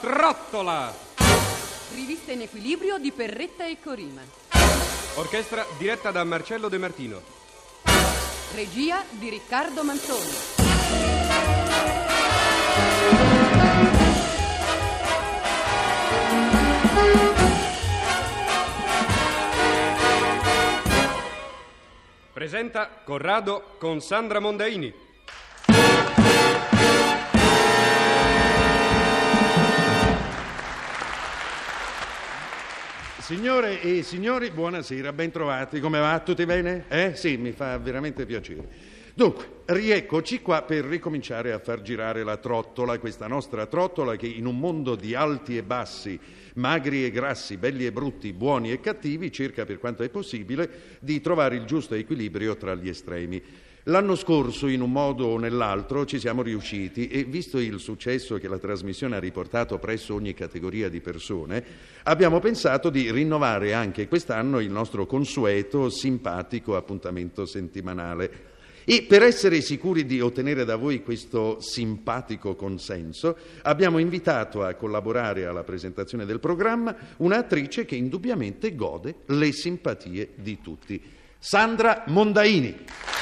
Trottola! Rivista in equilibrio di Perretta e Corima. Orchestra diretta da Marcello De Martino. Regia di Riccardo Manzoni. Presenta Corrado con Sandra Mondaini. Signore e signori, buonasera, bentrovati. Come va? Tutti bene? Eh? Sì, mi fa veramente piacere. Dunque, rieccoci qua per ricominciare a far girare la trottola, questa nostra trottola che in un mondo di alti e bassi, magri e grassi, belli e brutti, buoni e cattivi, cerca per quanto è possibile di trovare il giusto equilibrio tra gli estremi. L'anno scorso, in un modo o nell'altro, ci siamo riusciti e, visto il successo che la trasmissione ha riportato presso ogni categoria di persone, abbiamo pensato di rinnovare anche quest'anno il nostro consueto, simpatico appuntamento settimanale. E per essere sicuri di ottenere da voi questo simpatico consenso, abbiamo invitato a collaborare alla presentazione del programma un'attrice che indubbiamente gode le simpatie di tutti, Sandra Mondaini.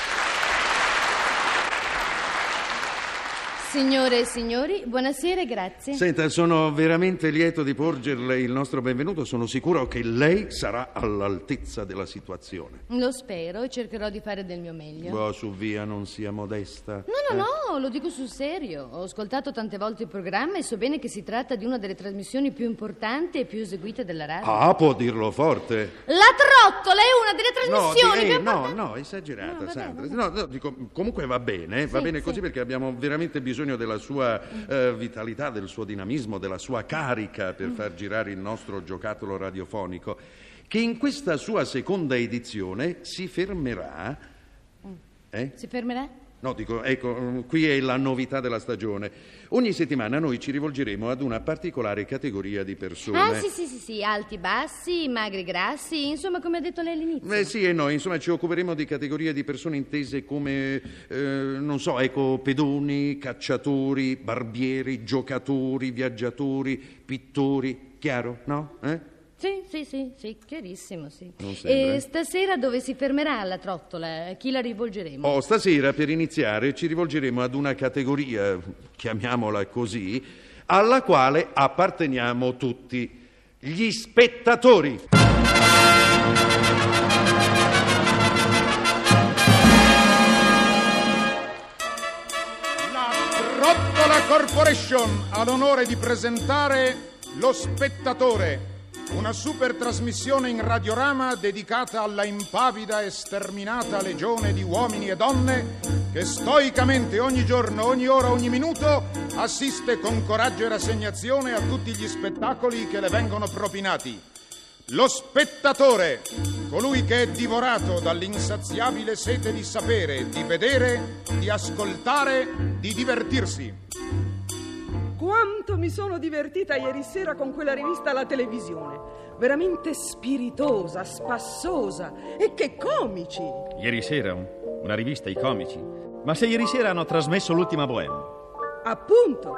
Signore e signori, buonasera e grazie. Senta, sono veramente lieto di porgerle il nostro benvenuto. Sono sicuro che lei sarà all'altezza della situazione. Lo spero e cercherò di fare del mio meglio. Oh, su via, non sia modesta. No, no, no, lo dico sul serio. Ho ascoltato tante volte il programma e so bene che si tratta di una delle trasmissioni più importanti e più eseguite della radio. Ah, può dirlo forte. La trottola è una delle trasmissioni di- eh, più no, importanti. no, esagerata, No, Sandra. No, no, dico, comunque va bene, va Sì, bene sì. così perché abbiamo veramente bisogno della sua eh, vitalità, del suo dinamismo, della sua carica Mm. per far girare il nostro giocattolo radiofonico, che in questa sua seconda edizione si fermerà. Eh? Si fermerà? No, dico, ecco, qui è la novità della stagione. Ogni settimana noi ci rivolgeremo ad una particolare categoria di persone. Ah, sì, sì, sì, sì, alti, bassi, magri, grassi, insomma, come ha detto lei all'inizio. Eh sì e no, insomma ci occuperemo di categorie di persone intese come, eh, non so, ecco, pedoni, cacciatori, barbieri, giocatori, viaggiatori, pittori, chiaro, no? Eh? Sì, sì, sì, sì, chiarissimo, sì. Non sembra, E eh? stasera dove si fermerà la trottola? A chi la rivolgeremo? Oh, stasera per iniziare ci rivolgeremo ad una categoria, chiamiamola così, alla quale apparteniamo tutti, gli spettatori. La Trottola Corporation ha l'onore di presentare Lo Spettatore, una super trasmissione in radiorama dedicata alla impavida e sterminata legione di uomini e donne che stoicamente ogni giorno, ogni ora, ogni minuto assiste con coraggio e rassegnazione a tutti gli spettacoli che le vengono propinati. Lo spettatore, colui che è divorato dall'insaziabile sete di sapere, di vedere, di ascoltare, di divertirsi. Quanto mi sono divertita ieri sera con quella rivista alla televisione. Veramente spiritosa, spassosa. E che comici! Ieri sera un- una rivista, i comici. Ma se ieri sera hanno trasmesso l'ultima bohème. Appunto,